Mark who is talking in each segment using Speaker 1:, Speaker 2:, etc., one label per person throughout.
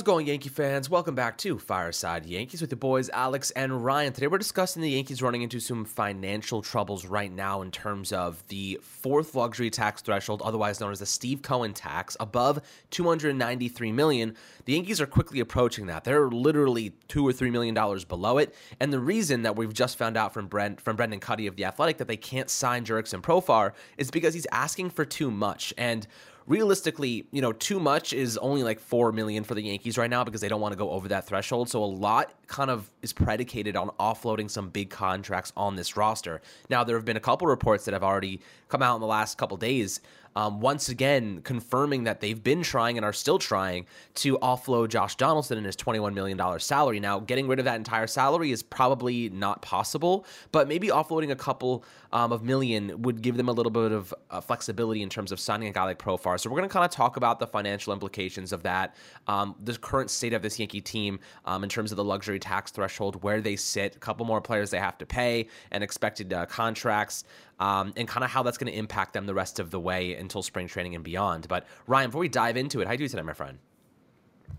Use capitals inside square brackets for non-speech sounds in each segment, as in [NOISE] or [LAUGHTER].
Speaker 1: How's it going, Yankee fans? Welcome back to Fireside Yankees with the boys Alex and Ryan. Today we're discussing the Yankees running into some financial troubles right now in terms of the fourth luxury tax threshold, otherwise known as the Steve Cohen tax, above 293 million. The Yankees are quickly approaching that. They're literally two or three million dollars below it. And the reason that we've just found out from Brent from Brendan Kuty of the Athletic that they can't sign Jurickson Profar is because he's asking for too much. And realistically, you know, too much is only like 4 million for the Yankees right now because they don't want to go over that threshold. So a lot kind of is predicated on offloading some big contracts on this roster. Now, there have been a couple reports that have already come out in the last couple days um, once again confirming that they've been trying and are still trying to offload Josh Donaldson and his $21 million salary. Now, getting rid of that entire salary is probably not possible, but maybe offloading a couple um, of million would give them a little bit of uh, flexibility in terms of signing a guy like Profar. So, we're going to kind of talk about the financial implications of that, um, the current state of this Yankee team um, in terms of the luxury tax threshold, where they sit, a couple more players they have to pay, and expected uh, contracts um, and kind of how that's going to impact them the rest of the way until spring training and beyond. But Ryan, before we dive into it, how you today, my friend?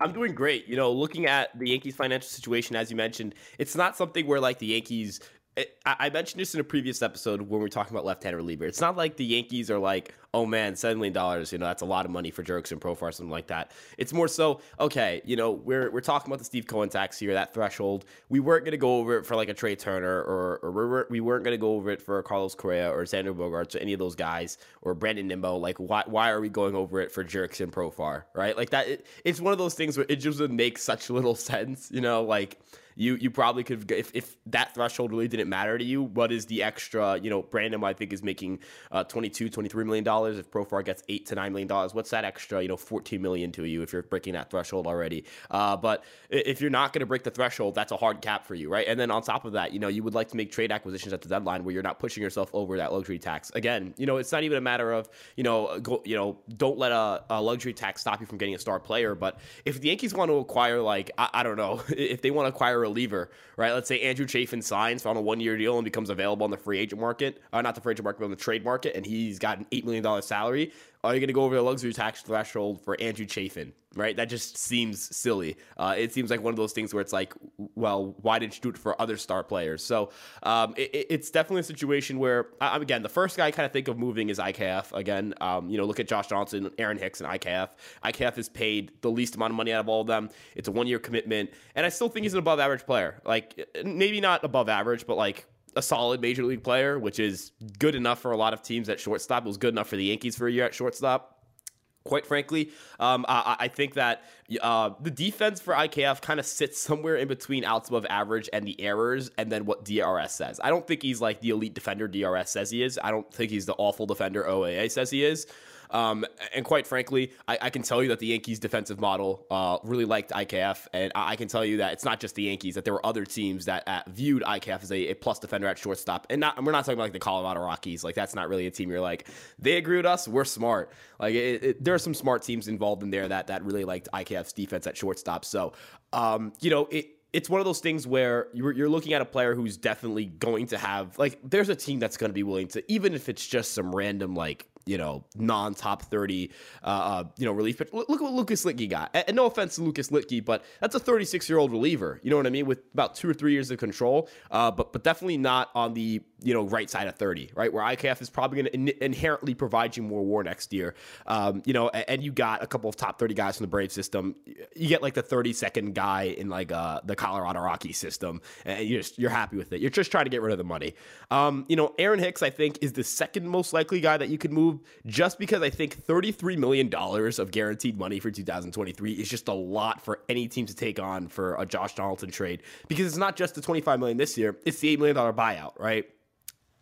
Speaker 2: I'm doing great. You know, looking at the Yankees' financial situation, as you mentioned, it's not something where like the Yankees I mentioned this in a previous episode when we were talking about left-handed reliever. It's not like the Yankees are like, oh man, seven million dollars, you know, that's a lot of money for Jurickson Profar, something like that. It's more so, okay, you know, we're we're talking about the Steve Cohen tax here, that threshold. We weren't gonna go over it for like a Trea Turner, or or we weren't, we weren't gonna go over it for Carlos Correa or Xander Bogaerts or any of those guys or Brandon Nimmo. Like, why why are we going over it for Jurickson Profar, right? Like that. It, it's one of those things where it just would make such little [LAUGHS] sense, you know, like you you probably could if, if that threshold really didn't matter to you what is the extra you know brandon i think is making uh 22 23 million dollars if profar gets 8 to 9 million dollars what's that extra you know 14 million to you if you're breaking that threshold already? Uh, but if you're not going to break the threshold that's a hard cap for you right? And then on top of that you know you would like to make trade acquisitions at the deadline where you're not pushing yourself over that luxury tax. Again you know it's not even a matter of you know go, you know don't let a, a luxury tax stop you from getting a star player but if the yankees want to acquire like I, I don't know [LAUGHS] if they want to acquire reliever, right? Let's say Andrew Chafin signs on a one year deal and becomes available on the free agent market, uh, not the free agent market, but on the trade market, and he's got an $8 million salary. Are you going to go over the luxury tax threshold for Andrew Chafin? Right, that just seems silly. Uh, it seems like one of those things where it's like, well, why didn't you do it for other star players? So um, it, it's definitely a situation where, again, the first guy I kind of think of moving is IKF. Again, um, you know, look at Josh Johnson, Aaron Hicks, and IKF. IKF is paid the least amount of money out of all of them. It's a one year commitment, and I still think he's an above average player. Like maybe not above average, but like a solid major league player, which is good enough for a lot of teams at shortstop. It was good enough for the Yankees for a year at shortstop. Quite frankly, um, I, I, think that uh, the defense for IKF kind of sits somewhere in between outs above average and the errors, and then what DRS says. I don't think he's like the elite defender DRS says he is. I don't think he's the awful defender OAA says he is. Um, and quite frankly, I, I, can tell you that the Yankees defensive model uh, really liked IKF, and I, can tell you that it's not just the Yankees; that there were other teams that uh, viewed IKF as a, a, plus defender at shortstop. And not, we're not talking about like the Colorado Rockies; like that's not really a team you're like they agree with us. We're smart. Like it, it, there are some smart teams involved in there that that really liked IKF's defense at shortstop. So, um, you know it it's one of those things where you're, you're looking at a player who's definitely going to have like there's a team that's going to be willing to even if it's just some random like you know, non-top 30, uh, uh, you know, relief. But look, what Lucas Luetge got. And no offense to Lucas Luetge, but that's a 36-year-old reliever. You know what I mean? With about two or three years of control, uh, but but definitely not on the you know right side of 30, right? Where IKF is probably going to inherently provide you more WAR next year. Um, you know, and, and, you got a couple of top 30 guys from the Brave system. You get like the 32nd guy in like uh, the Colorado Rockies system, and you're just, you're happy with it. You're just trying to get rid of the money. Um, you know, Aaron Hicks, I think, is the second most likely guy that you could move just because I think $33 million of guaranteed money for 2023 is just a lot for any team to take on for a Josh Donaldson trade because it's not just the 25 million this year, it's the $8 million buyout, right?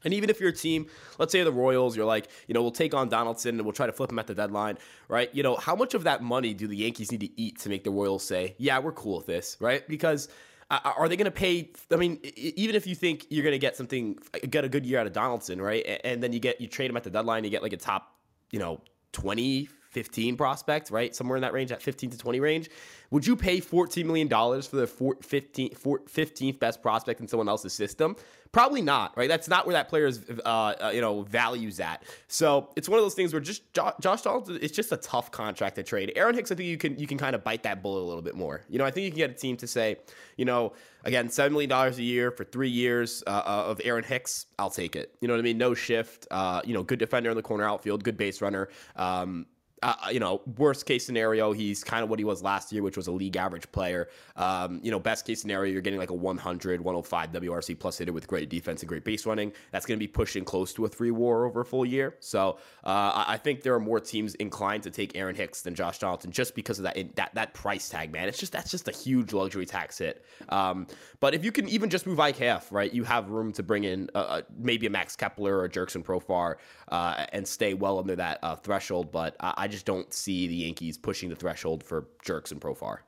Speaker 2: And even if you're a team, let's say the Royals, you're like, you know, we'll take on Donaldson and we'll try to flip him at the deadline, right? You know, how much of that money do the Yankees need to eat to make the Royals say, yeah, we're cool with this, right? Because are they going to pay? I mean, even if you think you're going to get something, uh, get a good year out of Donaldson, right? And then you get you trade him at the deadline, you get like a top, you know, 20 15 prospect, right? Somewhere in that range, at 15 to 20 range. Would you pay $14 million for the 15th, 15th best prospect in someone else's system? Probably not, right? That's not where that player's, uh, uh, you know, values at. So it's one of those things where just jo- Josh Donaldson, it's just a tough contract to trade. Aaron Hicks, I think you can you can kind of bite that bullet a little bit more. You know, I think you can get a team to say, you know, again, seven million dollars a year for three years uh, uh, of Aaron Hicks, I'll take it. You know what I mean? No shift. Uh, you know, good defender in the corner outfield, good base runner. Um, uh, you know, worst case scenario, he's kind of what he was last year, which was a league average player. Um, you know, best case scenario, you're getting like a 100, 105 WRC plus hitter with great defense and great base running. That's going to be pushing close to a three war over a full year. So uh, I think there are more teams inclined to take Aaron Hicks than Josh Donaldson just because of that that that price tag, man. It's just that's just a huge luxury tax hit. Um, but if you can even just move IKF, right, you have room to bring in uh, uh, maybe a Max Kepler or a Jurickson Profar uh, and stay well under that uh, threshold. But I just don't see the Yankees pushing the threshold for Jurickson Profar.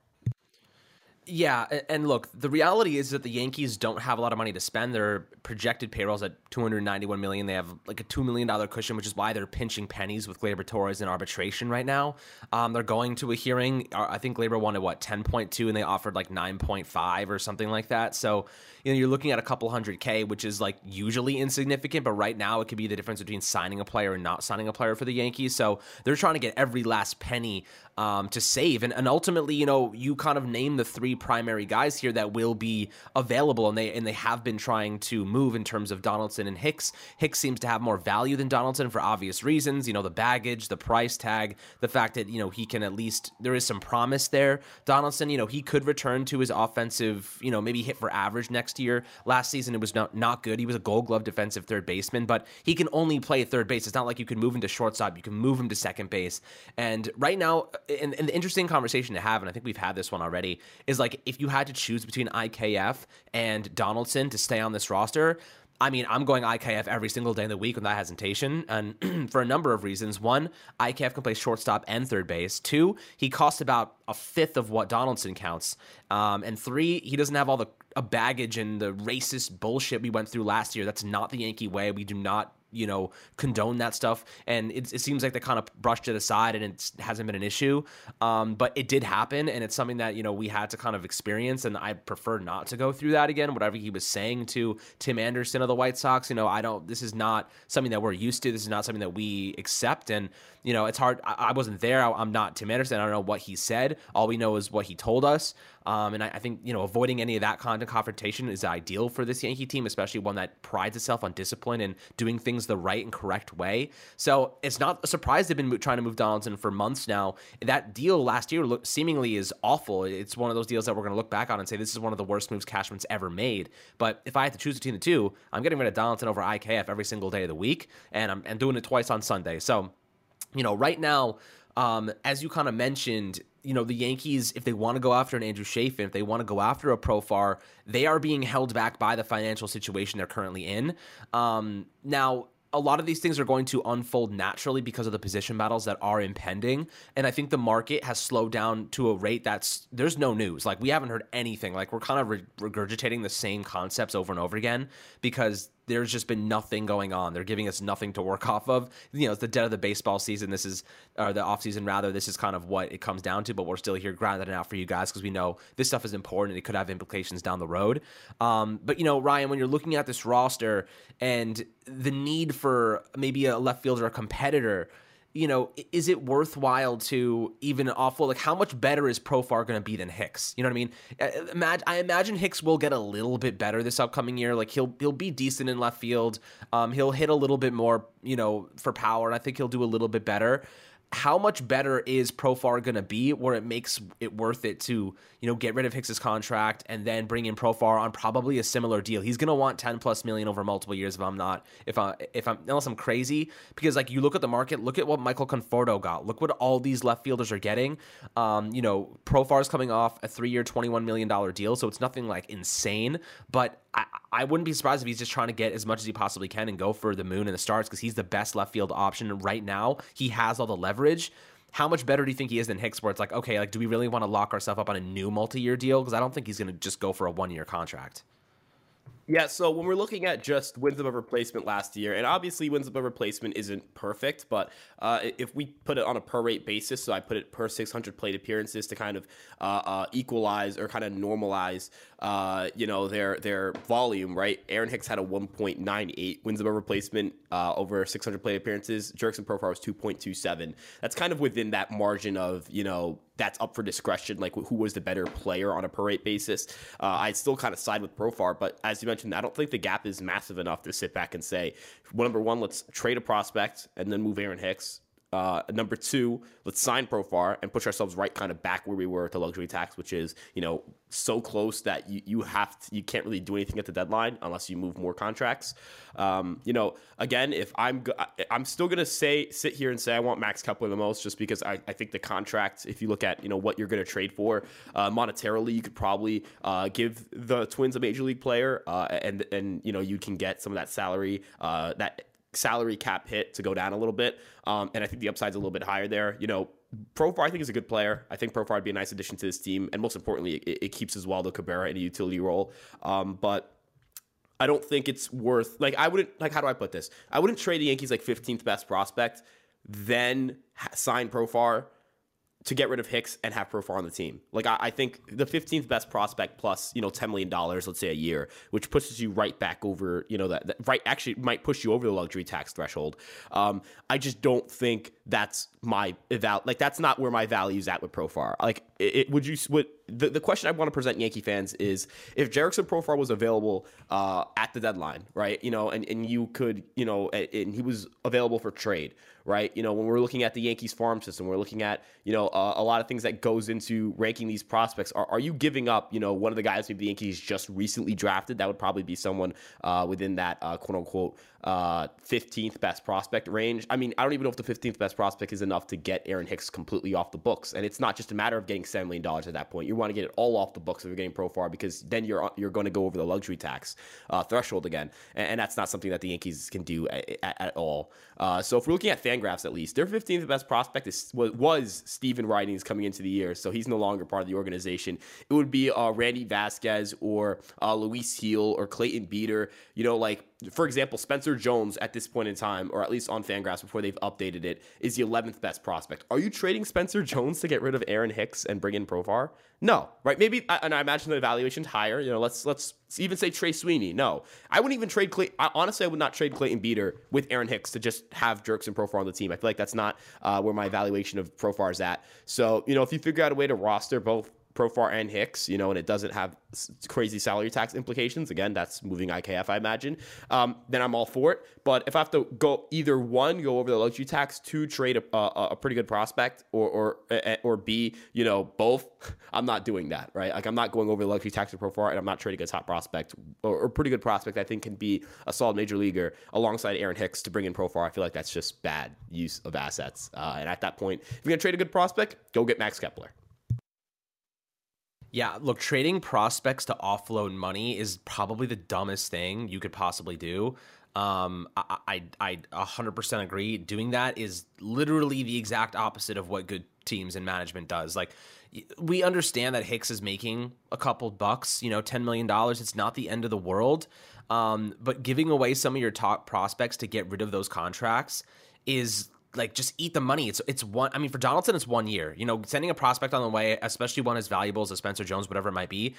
Speaker 1: Yeah, and look, the reality is that the Yankees don't have a lot of money to spend. Their projected payrolls at 291 million. They have like a two million dollar cushion, which is why they're pinching pennies with Gleyber Torres in arbitration right now. Um, they're going to a hearing. Uh, I think Gleyber wanted what 10.2, and they offered like 9.5 or something like that. So you know you're looking at a couple hundred k, which is like usually insignificant, but right now it could be the difference between signing a player and not signing a player for the Yankees. So they're trying to get every last penny um, to save, and, and ultimately, you know, you kind of name the three primary guys here that will be available, and they and they have been trying to move in terms of Donaldson and Hicks. Hicks seems to have more value than Donaldson for obvious reasons. You know, the baggage, the price tag, the fact that you know he can at least there is some promise there. Donaldson, you know, he could return to his offensive, you know, maybe hit for average next year. Last season it was not not good. He was a Gold Glove defensive third baseman, but he can only play third base. It's not like you can move him to shortstop. You can move him to second base. And right now, and, and the interesting conversation to have, and I think we've had this one already, is like if you had to choose between IKF and Donaldson to stay on this roster. I mean, I'm going IKF every single day in the week without hesitation, and [CLEARS THROAT] for a number of reasons. One, IKF can play shortstop and third base. Two, he costs about a fifth of what Donaldson counts. Um, and three, he doesn't have all the baggage and the racist bullshit we went through last year. That's not the Yankee way. We do not you know condone that stuff. And it, it seems like they kind of brushed it aside and it hasn't been an issue. Um, but it did happen and it's something that you know we had to kind of experience and i prefer not to go through that again. Whatever he was saying to tim anderson of the white sox you know i don't this is not something that we're used to. This is not something that we accept. And you know it's hard i, I wasn't there. I, am not tim anderson. I don't know what he said. All we know is what he told us um, and I, I, think you know avoiding any of that kind of confrontation is ideal for this Yankee team, especially one that prides itself on discipline and doing things the right and correct way. So it's not a surprise they've been trying to move Donaldson for months now. That deal last year look, seemingly is awful. It's one of those deals that we're going to look back on and say this is one of the worst moves Cashman's ever made. But if I had to choose between the two, I'm getting rid of Donaldson over IKF every single day of the week, and I'm and doing it twice on Sunday. So you know, right now. Um, as you kind of mentioned, you know, the Yankees, if they want to go after an Andrew Chafin, if they want to go after a Profar, they are being held back by the financial situation they're currently in. Um, now, a lot of these things are going to unfold naturally because of the position battles that are impending. And I think the market has slowed down to a rate that's there's no news. Like we haven't heard anything. Like we're kind of re- regurgitating the same concepts over and over again because there's just been nothing going on. They're giving us nothing to work [LAUGHS] off of. You know, it's the dead of the baseball season. This is, or the off season rather. This is kind of what it comes down to. But we're still here grinding it out for you guys because we know this stuff is important and it could have implications down the road. Um, but you know, Ryan, when you're looking at this roster and the need for maybe a left fielder, a competitor you know, is it worthwhile to even offload? Like, how much better is Profar going to be than Hicks? You know what I mean? Imagine, I imagine Hicks will get a little bit better this upcoming year. Like, he'll he'll be decent in left field. Um, he'll hit a little bit more, you know, for power, and I think he'll do a little bit better how much better is Profar going to be where it makes it worth it to, you know, get rid of Hicks's contract and then bring in Profar on probably a similar deal. He's going to want 10 plus million over multiple years if I'm not if I if I'm unless I'm crazy because like you look at the market, look at what Michael Conforto got. Look what all these left fielders are getting. Um, you know, Profar's coming off a 3-year 21 million dollar deal, so it's nothing like insane, but I, wouldn't be surprised if he's just trying to get as much as he possibly can and go for the moon and the stars because he's the best left field option right now. He has all the leverage. How much better do you think he is than Hicks? Where it's like, okay, like, do we really want to lock ourselves up on a new multi-year deal? Because I don't think he's going to just go for a one-year contract.
Speaker 2: Yeah, so when we're looking at just wins above replacement last year, and obviously wins above replacement isn't perfect, but uh, if we put it on a per rate basis, so I put it per 600 plate appearances to kind of uh, uh, equalize or kind of normalize, uh, you know, their their volume, right? Aaron Hicks had a 1.98 wins above replacement uh, over 600 plate appearances. Jurickson Profar was 2.27. That's kind of within that margin of you know that's up for discretion, like who was the better player on a per rate basis. Uh, I'd still kind of side with Profar, but as you mentioned, I don't think the gap is massive enough to sit back and say, well, number one, let's trade a prospect and then move Aaron Hicks. Uh, number two, let's sign Profar and push ourselves right kind of back where we were at the luxury tax, which is you know so close that you you have to, you can't really do anything at the deadline unless you move more contracts. Um, you know, again, if I'm I'm still gonna say sit here and say I want Max Kepler the most, just because I, I think the contract, if you look at you know what you're gonna trade for uh, monetarily, you could probably uh, give the Twins a major league player, uh, and and you know you can get some of that salary uh, that salary cap hit to go down a little bit. Um, and I think the upside's a little bit higher there. You know, Profar, I think, is a good player. I think Profar would be a nice addition to this team. And most importantly, it, it keeps Oswaldo Cabrera in a utility role. Um, but I don't think it's worth, like, I wouldn't, like, how do I put this? I wouldn't trade the Yankees like 15th best prospect, then sign Profar to get rid of Hicks and have Profar on the team. Like I, I, think the 15th best prospect plus you know 10 million dollars, let's say a year, which pushes you right back over you know that, that right actually might push you over the luxury tax threshold. Um, I just don't think that's my eval like that's not where my value's at with Profar. Like it, would you would the, the question I want to present Yankee fans is if Jurickson Profar was available uh, at the deadline, right? You know, and, and you could, you know, and he was available for trade, right? You know, when we're looking at the Yankees farm system, we're looking at, you know, uh, a lot of things that goes into ranking these prospects. Are, are you giving up, you know, one of the guys maybe the Yankees just recently drafted? That would probably be someone uh, within that uh, quote unquote uh, 15th best prospect range. I mean, I don't even know if the 15th best prospect is enough to get Aaron Hicks completely off the books. And it's not just a matter of getting $7 million at that point. You want to get it all off the books if you're getting Profar because then you're you're going to go over the luxury tax uh, threshold again. And, and, that's not something that the Yankees can do at, at, at all. Uh, so if we're looking at Fangraphs at least, their 15th best prospect is, was, Stephen Ridings coming into the year. So he's no longer part of the organization. It would be uh, Randy Vasquez or uh, Luis Gil or Clayton Beeter. You know, like for example, Spencer Jones at this point in time, or at least on Fangraphs before they've updated it, is the 11th best prospect. Are you trading Spencer Jones to get rid of Aaron Hicks and bring in Profar? No, right? Maybe, and I imagine the evaluation's higher. You know, let's let's even say Trey Sweeney. No, I wouldn't even trade Clay. Honestly, I would not trade Clayton Beeter with Aaron Hicks to just have Jurickson Profar on the team. I feel like that's not uh, where my evaluation of Profar is at. So, you know, if you figure out a way to roster both Profar and Hicks, you know, and it doesn't have crazy salary tax implications. Again, that's moving IKF, I imagine. Um, then I'm all for it. But if I have to go either one, go over the luxury tax, two, trade a, a, a pretty good prospect, or or or B, you know, both, [LAUGHS] I'm not doing that, right? Like I'm not going over the luxury tax for Profar, and I'm not trading a top prospect or, or pretty good prospect. I think can be a solid major leaguer alongside Aaron Hicks to bring in Profar. I feel like that's just bad use of assets. Uh, and at that point, if you're gonna trade a good prospect, go get Max Kepler.
Speaker 1: Yeah, look, trading prospects to offload money is probably the dumbest thing you could possibly do. Um, I, I, I 100% agree. Doing that is literally the exact opposite of what good teams and management does. Like, we understand that Hicks is making a couple bucks, you know, $10 million. It's not the end of the world. Um, but giving away some of your top prospects to get rid of those contracts is like just eat the money. It's it's one. I mean, for Donaldson, it's one year. You know, sending a prospect on the way, especially one as valuable as a Spencer Jones, whatever it might be,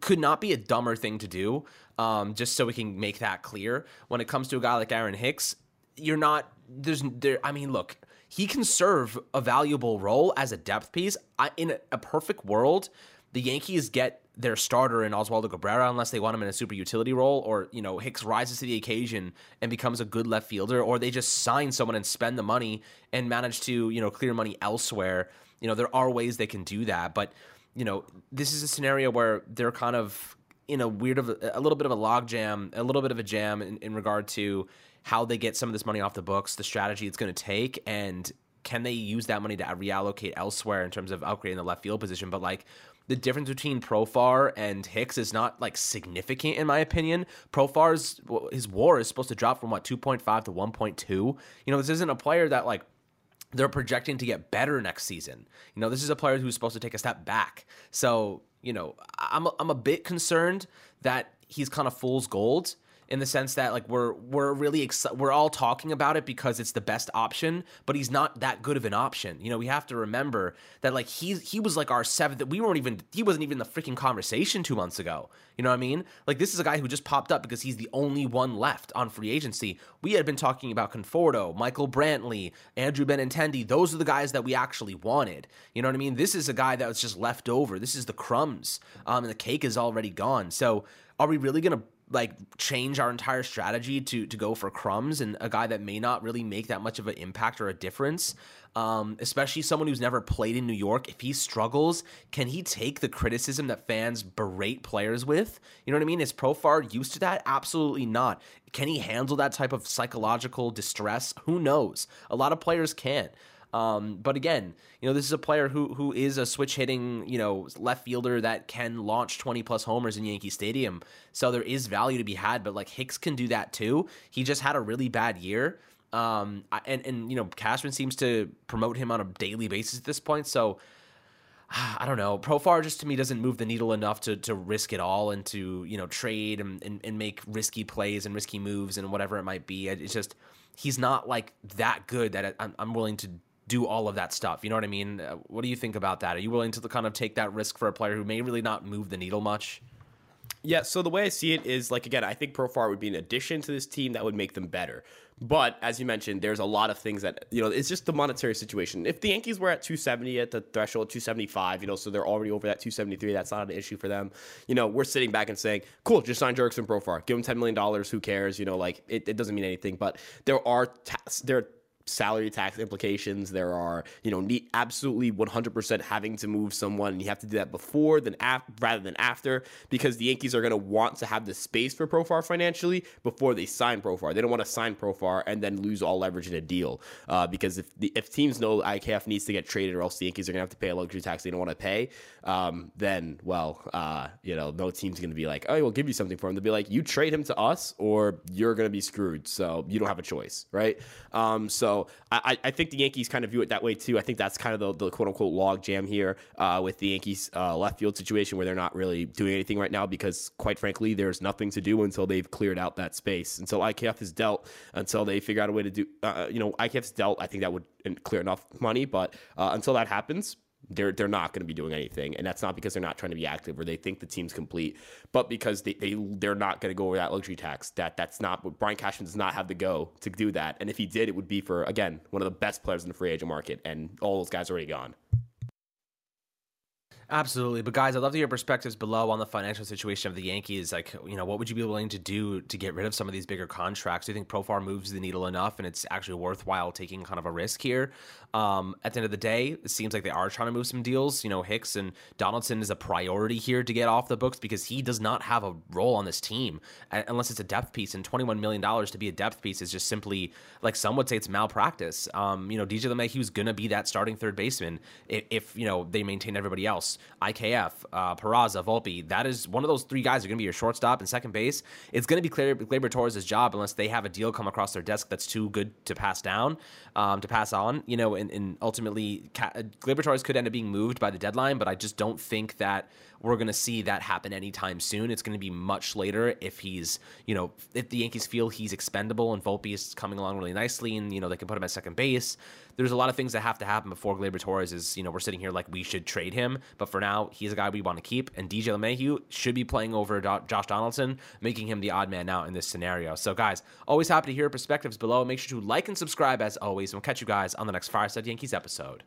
Speaker 1: could not be a dumber thing to do. Um, just so we can make that clear. When it comes to a guy like Aaron Hicks, you're not there's there. I mean, look, he can serve a valuable role as a depth piece. I, in a, a perfect world, the Yankees get their starter in Oswaldo Cabrera unless they want him in a super utility role, or you know Hicks rises to the occasion and becomes a good left fielder, or they just sign someone and spend the money and manage to you know clear money elsewhere. You know there are ways they can do that, but you know this is a scenario where they're kind of in a weird of a, a little bit of a logjam, a little bit of a jam in, in regard to how they get some of this money off the books, the strategy it's going to take, and can they use that money to reallocate elsewhere in terms of upgrading the left field position? But like the difference between Profar and Hicks is not like significant in my opinion. Profar's his WAR is supposed to drop from what 2.5 to 1.2. You know, this isn't a player that like they're projecting to get better next season. You know, this is a player who's supposed to take a step back. So, you know, I'm I'm a bit concerned that he's kind of fool's gold in the sense that like we're we're really exci- we're all talking about it because it's the best option, but he's not that good of an option. You know, we have to remember that like he's he was like our seventh. We weren't even he wasn't even the freaking conversation two months ago. You know what I mean? Like this is a guy who just popped up because he's the only one left on free agency. We had been talking about Conforto, Michael Brantley, Andrew Benintendi. Those are the guys that we actually wanted. You know what I mean? This is a guy that was just left over. This is the crumbs, um, and the cake is already gone. So are we really gonna like change our entire strategy to to go for crumbs and a guy that may not really make that much of an impact or a difference um, especially someone who's never played in New York if he struggles can he take the criticism that fans berate players with? You know what I mean? Is Profar used to that? Absolutely not. Can he handle that type of psychological distress? Who knows? A lot of players can't um, but again, you know, this is a player who who is a switch hitting, you know, left fielder that can launch 20 plus homers in Yankee Stadium. So there is value to be had, but like Hicks can do that too. He just had a really bad year. Um, and and you know, Cashman seems to promote him on a daily basis at this point. So [SIGHS] I don't know. Profar just to me doesn't move the needle enough to to risk it all and to you know trade and, and, and make risky plays and risky moves and whatever it might be. It's just he's not like that good that I'm, I'm willing to do all of that stuff. You know what I mean? Uh, what do you think about that? Are you willing to kind of take that risk for a player who may really not move the needle much?
Speaker 2: Yeah, so the way I see it is like again, I think Profar would be an addition to this team that would make them better. But as you mentioned, there's a lot of things that you know. It's just the monetary situation. If the Yankees were at 270 at the threshold, 275, you know, so they're already over that 273. That's not an issue for them. You know, we're sitting back and saying, "Cool, just sign Jurickson Profar, give him 10 million dollars. Who cares?" You know, like it, it doesn't mean anything. But there are ta- there salary tax implications. There are, you know, absolutely 100% having to move someone. And you have to do that before than af- rather than after because the Yankees are going to want to have the space for Profar financially before they sign Profar. They don't want to sign Profar and then lose all leverage in a deal uh, because if the, if teams know IKF needs to get traded or else the Yankees are going to have to pay a luxury tax they don't want to pay, um, then well, uh, you know, no team's going to be like, oh, we'll give you something for him. They'll be like, you trade him to us or you're going to be screwed. So you don't have a choice, right? Um, so I, I think the Yankees kind of view it that way too. I think that's kind of the, the quote unquote log jam here uh, with the Yankees uh, left field situation where they're not really doing anything right now because, quite frankly, there's nothing to do until they've cleared out that space. Until IKF is dealt, until they figure out a way to do, uh, you know, IKF's dealt, I think that would clear enough money. But uh, until that happens, they're they're not going to be doing anything, and that's not because they're not trying to be active or they think the team's complete, but because they they they're not going to go over that luxury tax. That that's not what Brian Cashman does not have the go to do that, and if he did, it would be for again one of the best players in the free agent market, and all those guys are already gone.
Speaker 1: Absolutely. But guys, I'd love to hear perspectives below on the financial situation of the Yankees. Like, you know, what would you be willing to do to get rid of some of these bigger contracts? Do you think Profar moves the needle enough and it's actually worthwhile taking kind of a risk here? Um, at the end of the day, it seems like they are trying to move some deals. You know, Hicks and Donaldson is a priority here to get off the books because he does not have a role on this team unless it's a depth piece. And $21 million to be a depth piece is just simply, like some would say, it's malpractice. Um, you know, DJ LeMahieu's going to be that starting third baseman if, if, you know, they maintain everybody else. IKF, uh, Peraza, Volpe. That is one of those three guys are going to be your shortstop and second base. It's going to be Gleyber Torres' job unless they have a deal come across their desk that's too good to pass down, um, to pass on. You know, and, and ultimately, Gleyber Torres could end up being moved by the deadline, but I just don't think that we're going to see that happen anytime soon. It's going to be much later if he's, you know, if the Yankees feel he's expendable and Volpe is coming along really nicely and, you know, they can put him at second base. There's a lot of things that have to happen before Gleyber Torres is, you know, we're sitting here like we should trade him. But for now, he's a guy we want to keep. And DJ LeMahieu should be playing over Do- Josh Donaldson, making him the odd man out in this scenario. So, guys, always happy to hear perspectives below. Make sure to like and subscribe as always. And we'll catch you guys on the next Fireside Yankees episode.